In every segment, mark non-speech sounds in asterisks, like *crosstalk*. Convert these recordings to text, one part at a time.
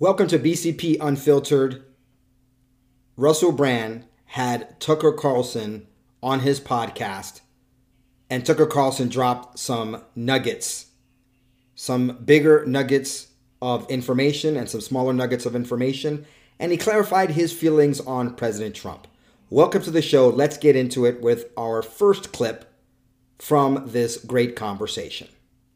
Welcome to BCP Unfiltered. Russell Brand had Tucker Carlson on his podcast, and Tucker Carlson dropped some nuggets, some bigger nuggets of information and some smaller nuggets of information, and he clarified his feelings on President Trump. Welcome to the show. Let's get into it with our first clip from this great conversation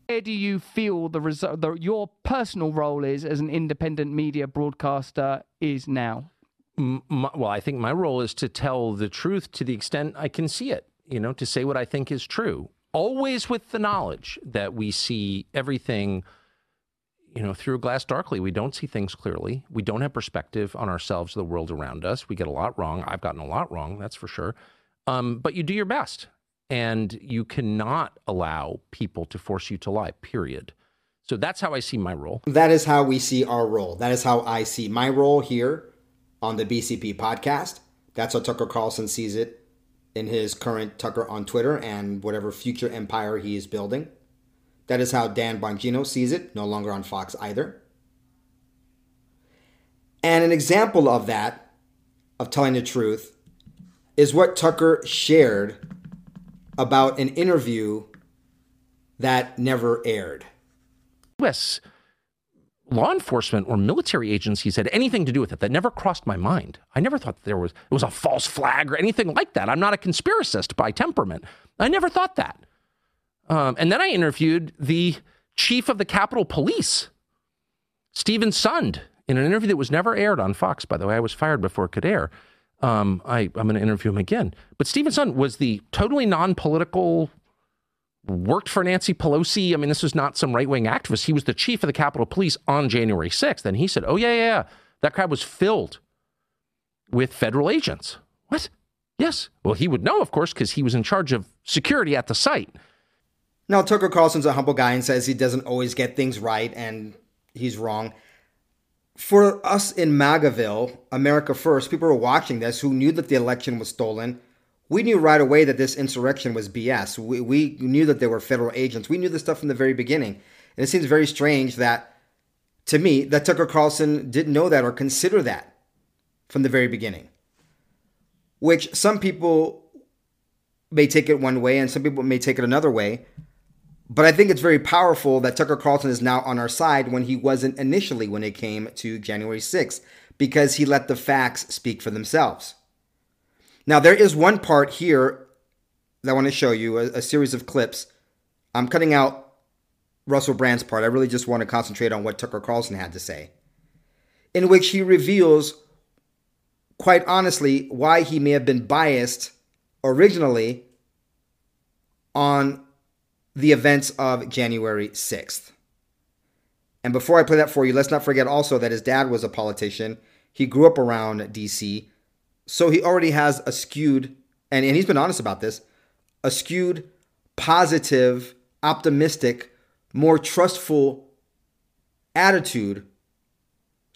where do you feel the result, the, your personal role is as an independent media broadcaster is now? My, well, I think my role is to tell the truth to the extent I can see it, you know, to say what I think is true, always with the knowledge that we see everything, you know, through a glass darkly. We don't see things clearly. We don't have perspective on ourselves, the world around us. We get a lot wrong. I've gotten a lot wrong, that's for sure. Um, but you do your best and you cannot allow people to force you to lie, period. So that's how I see my role. That is how we see our role. That is how I see my role here on the BCP podcast. That's how Tucker Carlson sees it in his current Tucker on Twitter and whatever future empire he is building. That is how Dan Bongino sees it, no longer on Fox either. And an example of that, of telling the truth, is what Tucker shared about an interview that never aired. U.S. law enforcement or military agencies had anything to do with it. That never crossed my mind. I never thought there was it was a false flag or anything like that. I'm not a conspiracist by temperament. I never thought that. Um, and then I interviewed the chief of the Capitol Police, Steven Sund, in an interview that was never aired on Fox. By the way, I was fired before it could air. Um, I, I'm going to interview him again. But Steven Sund was the totally non political, worked for Nancy Pelosi. I mean, this was not some right wing activist. He was the chief of the Capitol Police on January 6th. And he said, Oh, yeah, yeah, yeah. That crowd was filled with federal agents. What? Yes. Well, he would know, of course, because he was in charge of security at the site. Now, Tucker Carlson's a humble guy and says he doesn't always get things right and he's wrong for us in MAGAville, America First, people were watching this who knew that the election was stolen. We knew right away that this insurrection was BS. We, we knew that there were federal agents. We knew this stuff from the very beginning. And it seems very strange that, to me, that Tucker Carlson didn't know that or consider that from the very beginning. Which some people may take it one way and some people may take it another way. But I think it's very powerful that Tucker Carlson is now on our side when he wasn't initially when it came to January 6th, because he let the facts speak for themselves. Now, there is one part here that I want to show you a, a series of clips. I'm cutting out Russell Brand's part. I really just want to concentrate on what Tucker Carlson had to say, in which he reveals, quite honestly, why he may have been biased originally on the events of January 6th. And before I play that for you, let's not forget also that his dad was a politician. He grew up around DC. So he already has a skewed, and, and he's been honest about this, a skewed, positive, optimistic, more trustful attitude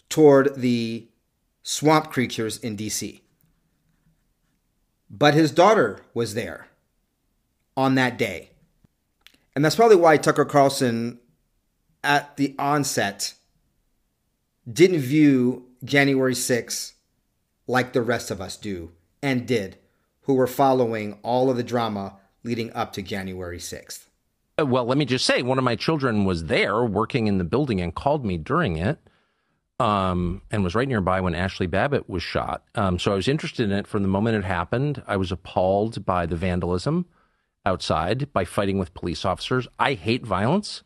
toward the swamp creatures in DC. But his daughter was there on that day. And that's probably why Tucker Carlson, at the onset, didn't view January 6th like the rest of us do and did, who were following all of the drama leading up to January 6th. Uh, well, let me just say, one of my children was there working in the building and called me during it. Um, and was right nearby when Ashli Babbitt was shot. Um, so I was interested in it from the moment it happened. I was appalled by the vandalism outside by fighting with police officers. I hate violence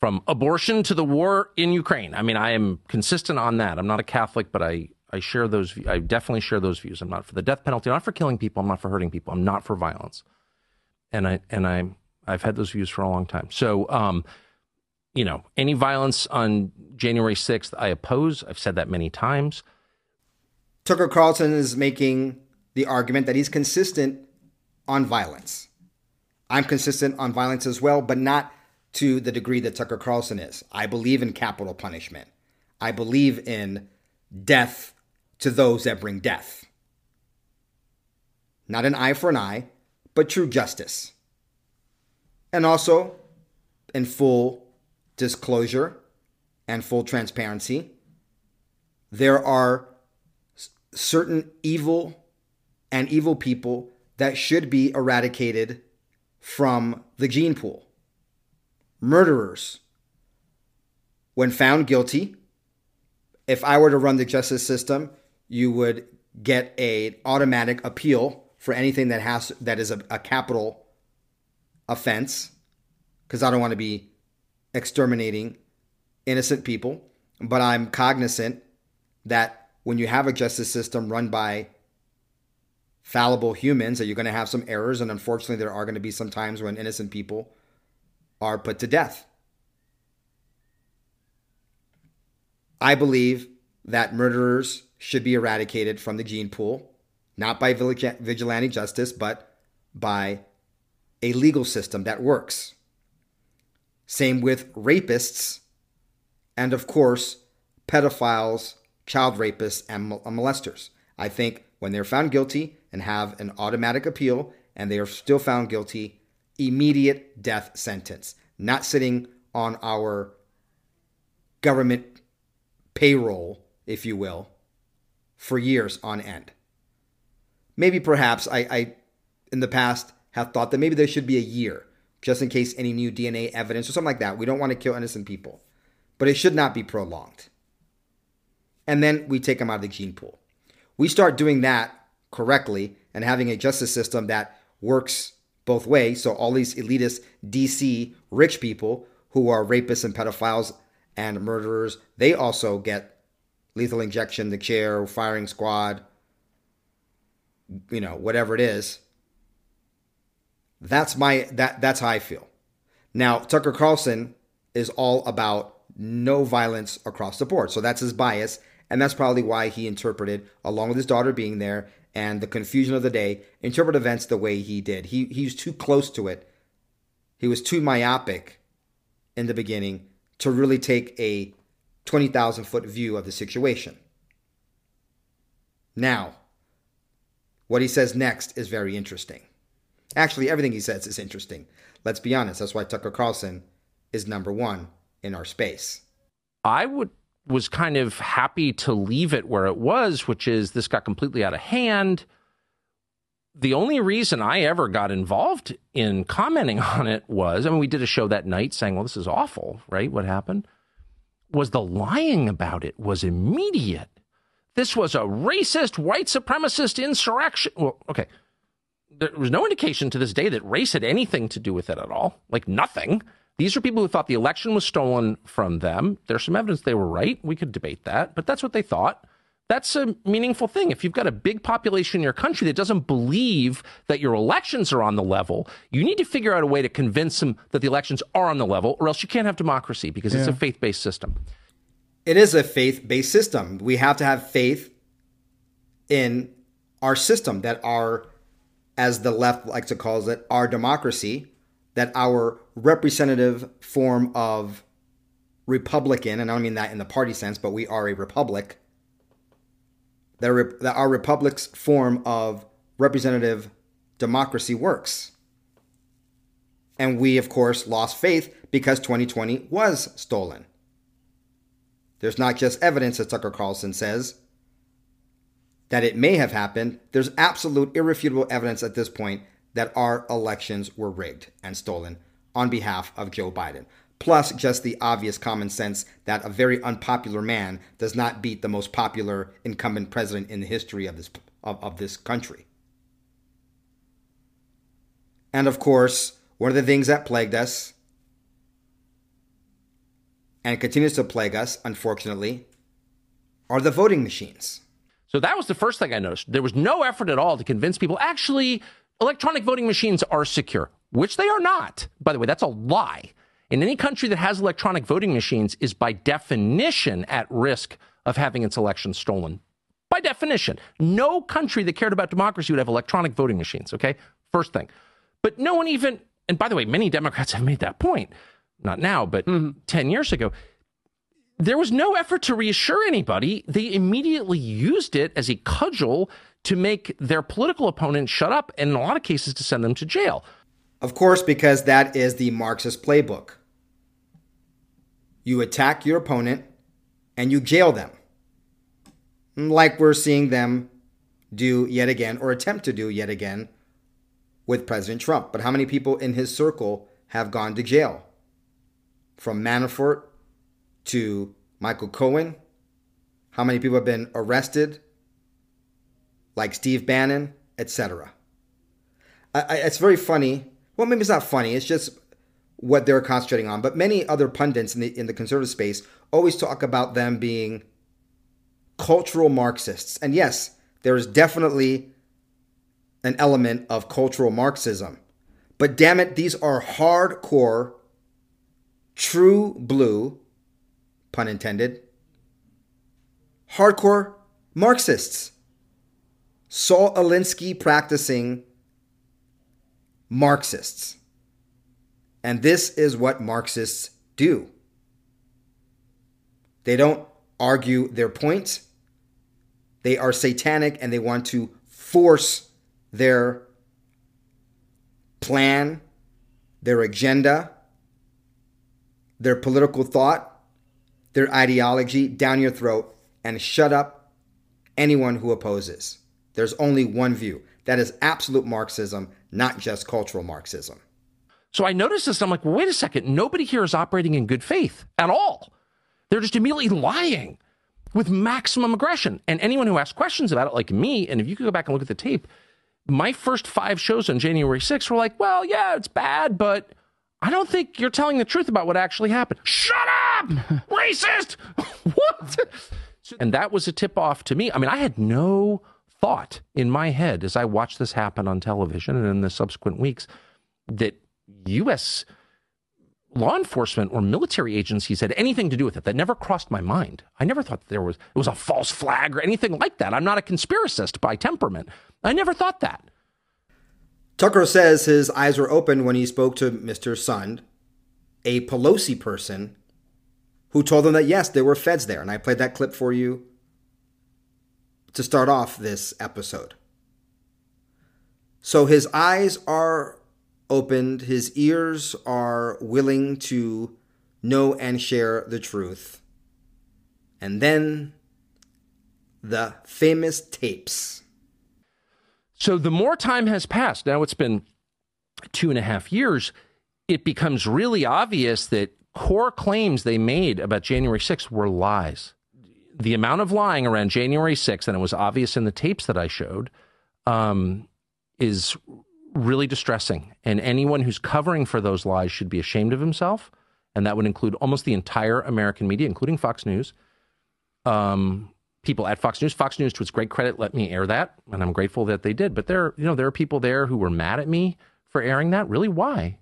from abortion to the war in Ukraine. I mean, I am consistent on that. I'm not a Catholic, but I, I share those. I definitely share those views. I'm not for the death penalty. I'm not for killing people. I'm not for hurting people. I'm not for violence. And I and I I've had those views for a long time. So, um, you know, any violence on January 6th, I oppose. I've said that many times. Tucker Carlson is making the argument that he's consistent on violence. I'm consistent on violence as well, but not to the degree that Tucker Carlson is. I believe in capital punishment. I believe in death to those that bring death. Not an eye for an eye, but true justice. And also, in full disclosure and full transparency, there are certain evil and evil people that should be eradicated from the gene pool. Murderers, when found guilty, if I were to run the justice system, you would get a automatic appeal for anything that has that is a, a capital offense because I don't want to be exterminating innocent people, but I'm cognizant that when you have a justice system run by fallible humans that you're going to have some errors and unfortunately there are going to be some times when innocent people are put to death. I believe that murderers should be eradicated from the gene pool, not by vigilante justice, but by a legal system that works. Same with rapists, and of course, pedophiles, child rapists, and molesters. I think when they're found guilty and have an automatic appeal and they are still found guilty, immediate death sentence, not sitting on our government payroll, if you will, for years on end. Maybe perhaps I, I in the past have thought that maybe there should be a year just in case any new DNA evidence or something like that. We don't want to kill innocent people, but it should not be prolonged. And then we take them out of the gene pool. We start doing that correctly and having a justice system that works both ways. So all these elitist DC rich people who are rapists and pedophiles and murderers, they also get lethal injection, the chair, firing squad, you know, whatever it is. That's my that that's how I feel. Now, Tucker Carlson is all about no violence across the board. So that's his bias, and that's probably why he interpreted, along with his daughter being there and the confusion of the day, interpret events the way he did. He he was too close to it. He was too myopic in the beginning to really take a 20,000 foot view of the situation. Now, what he says next is very interesting. Actually, everything he says is interesting. Let's be honest. That's why Tucker Carlson is number one in our space. I would was kind of happy to leave it where it was, which is this got completely out of hand. The only reason I ever got involved in commenting on it was, I mean, we did a show that night saying, well, this is awful, right? What happened? Was the lying about it was immediate. This was a racist, white supremacist insurrection. Well, okay there was no indication to this day that race had anything to do with it at all. Like nothing. These are people who thought the election was stolen from them. There's some evidence they were right. We could debate that, but that's what they thought. That's a meaningful thing. If you've got a big population in your country that doesn't believe that your elections are on the level, you need to figure out a way to convince them that the elections are on the level, or else you can't have democracy because yeah. it's a faith based system. It is a faith based system. We have to have faith in our system that our as the left likes to call it, our democracy, that our representative form of Republican, and I don't mean that in the party sense, but we are a republic, that, that our republic's form of representative democracy works. And we, of course, lost faith because 2020 was stolen. There's not just evidence, as Tucker Carlson says, that it may have happened, there's absolute irrefutable evidence at this point that our elections were rigged and stolen on behalf of Joe Biden. Plus, just the obvious common sense that a very unpopular man does not beat the most popular incumbent president in the history of this, of, of this country. And of course, one of the things that plagued us and continues to plague us, unfortunately, are the voting machines. So that was the first thing I noticed. There was no effort at all to convince people actually electronic voting machines are secure, which they are not. By the way, that's a lie. In any country that has electronic voting machines is by definition at risk of having its election stolen. By definition, no country that cared about democracy would have electronic voting machines, okay? First thing. But no one even, and by the way, many Democrats *laughs* have made that point. Not now, but mm-hmm. 10 years ago there was no effort to reassure anybody. They immediately used it as a cudgel to make their political opponents shut up, and in a lot of cases, to send them to jail. Of course, because that is the Marxist playbook. You attack your opponent and you jail them. like we're seeing them do yet again or attempt to do yet again with President Trump. But how many people in his circle have gone to jail? From Manafort to Michael Cohen. How many people have been arrested? Like Steve Bannon, etc. It's very funny. Well, maybe it's not funny. It's just what they're concentrating on. But many other pundits in the in the conservative space always talk about them being cultural Marxists. And yes, there is definitely an element of cultural Marxism. But damn it, these are hardcore, true blue, pun intended, hardcore Marxists. Saul Alinsky practicing Marxists. And this is what Marxists do. They don't argue their points. They are satanic and they want to force their plan, their agenda, their political thought, their ideology down your throat and shut up anyone who opposes. There's only one view. That is absolute Marxism, not just cultural Marxism. So I noticed this I'm like, well, wait a second. Nobody here is operating in good faith at all. They're just immediately lying with maximum aggression. And anyone who asks questions about it, like me, and if you could go back and look at the tape, my first five shows on January 6th were like, well, yeah, it's bad, but I don't think you're telling the truth about what actually happened. Shut up! *laughs* Racist! *laughs* what? And that was a tip off to me. I mean, I had no thought in my head as I watched this happen on television and in the subsequent weeks that U.S. law enforcement or military agencies had anything to do with it. That never crossed my mind. I never thought there was it was a false flag or anything like that. I'm not a conspiracist by temperament. I never thought that. Tucker says his eyes were open when he spoke to Mr. Sund, a Pelosi person, who told him that yes, there were feds there. And I played that clip for you to start off this episode. So his eyes are opened, his ears are willing to know and share the truth. And then the famous tapes. So the more time has passed, now it's been two and a half years, it becomes really obvious that core claims they made about January 6th were lies. The amount of lying around January 6th, and it was obvious in the tapes that I showed, um, is really distressing. And anyone who's covering for those lies should be ashamed of himself. And that would include almost the entire American media, including Fox News. Um, people at Fox News. Fox News, to its great credit, let me air that, and I'm grateful that they did. But there, you know, there are people there who were mad at me for airing that. Really, why?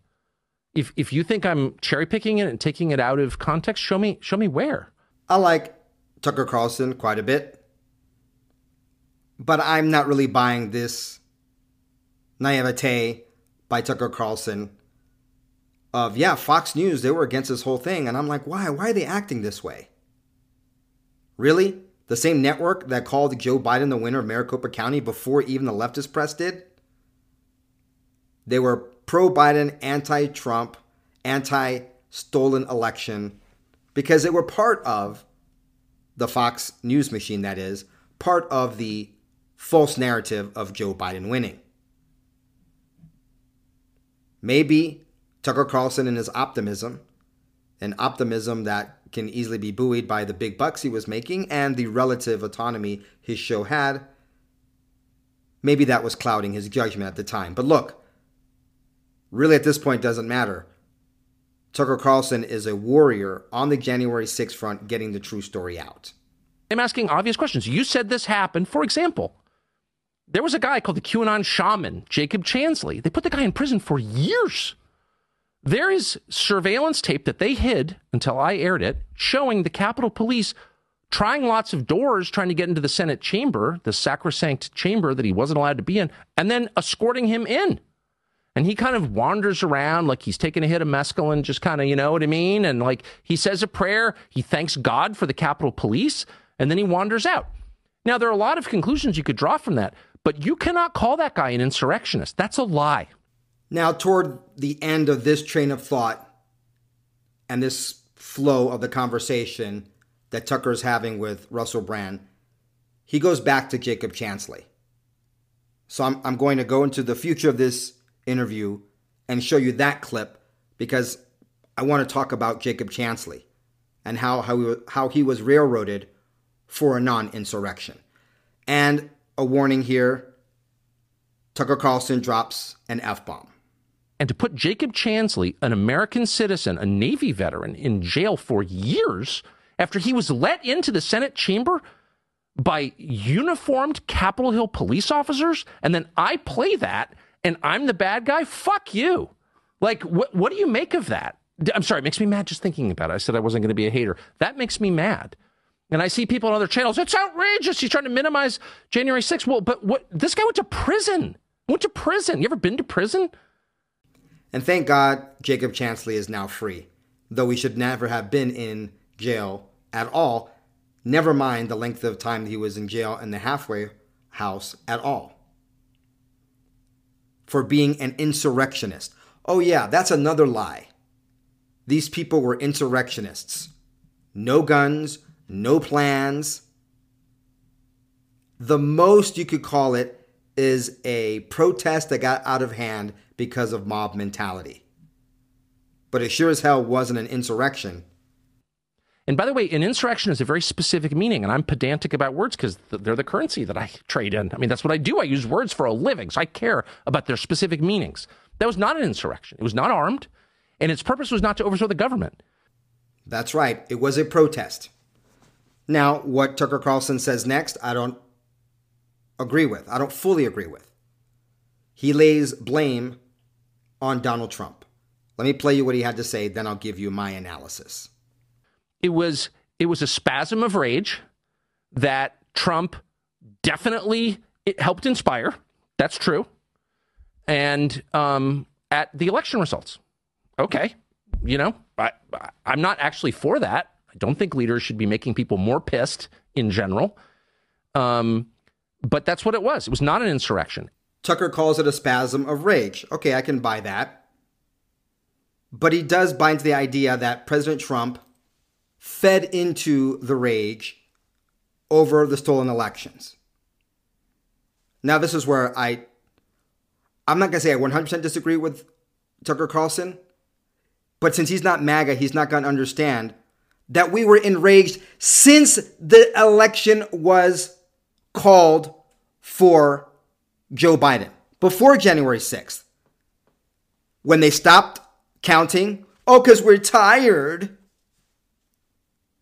If if you think I'm cherry picking it and taking it out of context, show me show me where. I like Tucker Carlson quite a bit, but I'm not really buying this naivete by Tucker Carlson of yeah, Fox News, they were against this whole thing. And I'm like, why? Why are they acting this way? Really? The same network that called Joe Biden the winner of Maricopa County before even the leftist press did? They were pro Biden, anti Trump, anti stolen election because they were part of the Fox News machine, that is, part of the false narrative of Joe Biden winning. Maybe Tucker Carlson and his optimism, an optimism that can easily be buoyed by the big bucks he was making and the relative autonomy his show had, maybe that was clouding his judgment at the time. But look, really at this point doesn't matter. Tucker Carlson is a warrior on the January 6th front getting the true story out. I'm asking obvious questions. You said this happened. For example, there was a guy called the QAnon shaman, Jacob Chansley. They put the guy in prison for years. There is surveillance tape that they hid until I aired it, showing the Capitol Police trying lots of doors, trying to get into the Senate chamber, the sacrosanct chamber that he wasn't allowed to be in, and then escorting him in. And he kind of wanders around like he's taking a hit of mescaline, just kind of, you know what I mean? And like he says a prayer, he thanks God for the Capitol Police, and then he wanders out. Now, there are a lot of conclusions you could draw from that. But you cannot call that guy an insurrectionist. That's a lie. Now, toward the end of this train of thought and this flow of the conversation that Tucker's having with Russell Brand, he goes back to Jacob Chansley. So I'm, I'm going to go into the future of this interview and show you that clip because I want to talk about Jacob Chansley and how, how, he, how he was railroaded for a non insurrection. And a warning here Tucker Carlson drops an F bomb. And to put Jacob Chansley, an American citizen, a Navy veteran, in jail for years after he was let into the Senate chamber by uniformed Capitol Hill police officers, and then I play that and I'm the bad guy? Fuck you. Like, what, what do you make of that? I'm sorry, it makes me mad just thinking about it. I said I wasn't going to be a hater. That makes me mad. And I see people on other channels, it's outrageous. He's trying to minimize January 6th. Well, but what this guy went to prison. Went to prison. You ever been to prison? And thank God Jacob Chansley is now free, though he should never have been in jail at all. Never mind the length of time he was in jail in the halfway house at all. For being an insurrectionist. Oh, yeah, that's another lie. These people were insurrectionists. No guns, no plans. The most you could call it is a protest that got out of hand because of mob mentality. But it sure as hell wasn't an insurrection. And by the way, an insurrection is a very specific meaning, and I'm pedantic about words because they're the currency that I trade in. I mean, that's what I do. I use words for a living, so I care about their specific meanings. That was not an insurrection. It was not armed, and its purpose was not to overthrow the government. That's right. It was a protest. Now, what Tucker Carlson says next, I don't agree with. I don't fully agree with. He lays blame on Donald Trump. Let me play you what he had to say, then I'll give you my analysis. It was it was a spasm of rage that Trump definitely it helped inspire. That's true. And um, at the election results, okay, you know, I, I'm not actually for that. I don't think leaders should be making people more pissed in general. Um, but that's what it was. It was not an insurrection. Tucker calls it a spasm of rage. Okay, I can buy that. But he does buy into the idea that President Trump fed into the rage over the stolen elections. Now, this is where I, I'm not to say I 100% disagree with Tucker Carlson, but since he's not MAGA, he's not to understand that we were enraged since the election was called for Joe Biden before January 6th. When they stopped counting, oh, because we're tired.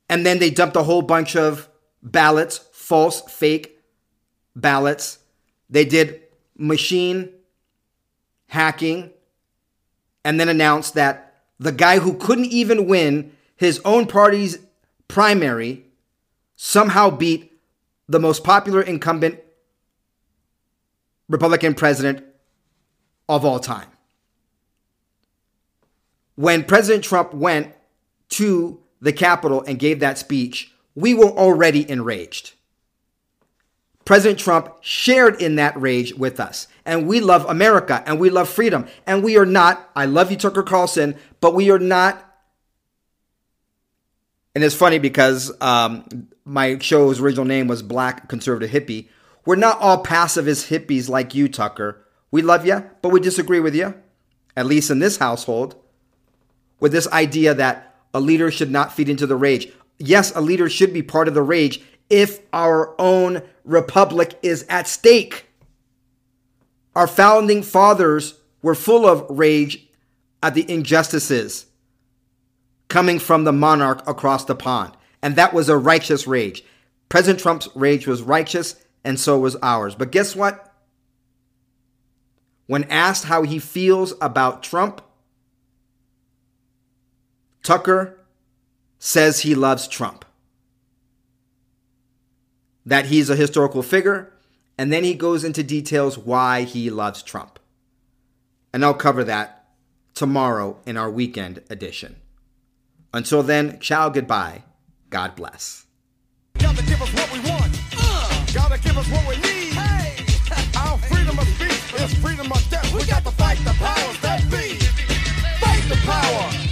And then they dumped a whole bunch of ballots, false, fake ballots. They did machine hacking and then announced that the guy who couldn't even win his own party's primary somehow beat the most popular incumbent Republican president of all time. When President Trump went to the Capitol and gave that speech, we were already enraged. President Trump shared in that rage with us. And we love America and we love freedom. And we are not, I love you, Tucker Carlson, but we are not and it's funny because um, my show's original name was Black Conservative Hippie. We're not all pacifist hippies like you, Tucker. We love you, but we disagree with you, at least in this household, with this idea that a leader should not feed into the rage. Yes, a leader should be part of the rage if our own republic is at stake. Our founding fathers were full of rage at the injustices coming from the monarch across the pond. And that was a righteous rage. President Trump's rage was righteous, and so was ours. But guess what? When asked how he feels about Trump, Tucker says he loves Trump, that he's a historical figure, and then he goes into details why he loves Trump. And I'll cover that tomorrow in our weekend edition. Until then, ciao, goodbye. God bless. Gotta give us what we want. Uh. Gotta give us what we need. Hey. Our freedom of speech is freedom of death. We, we got, got to fight the powers that be. Fight the power.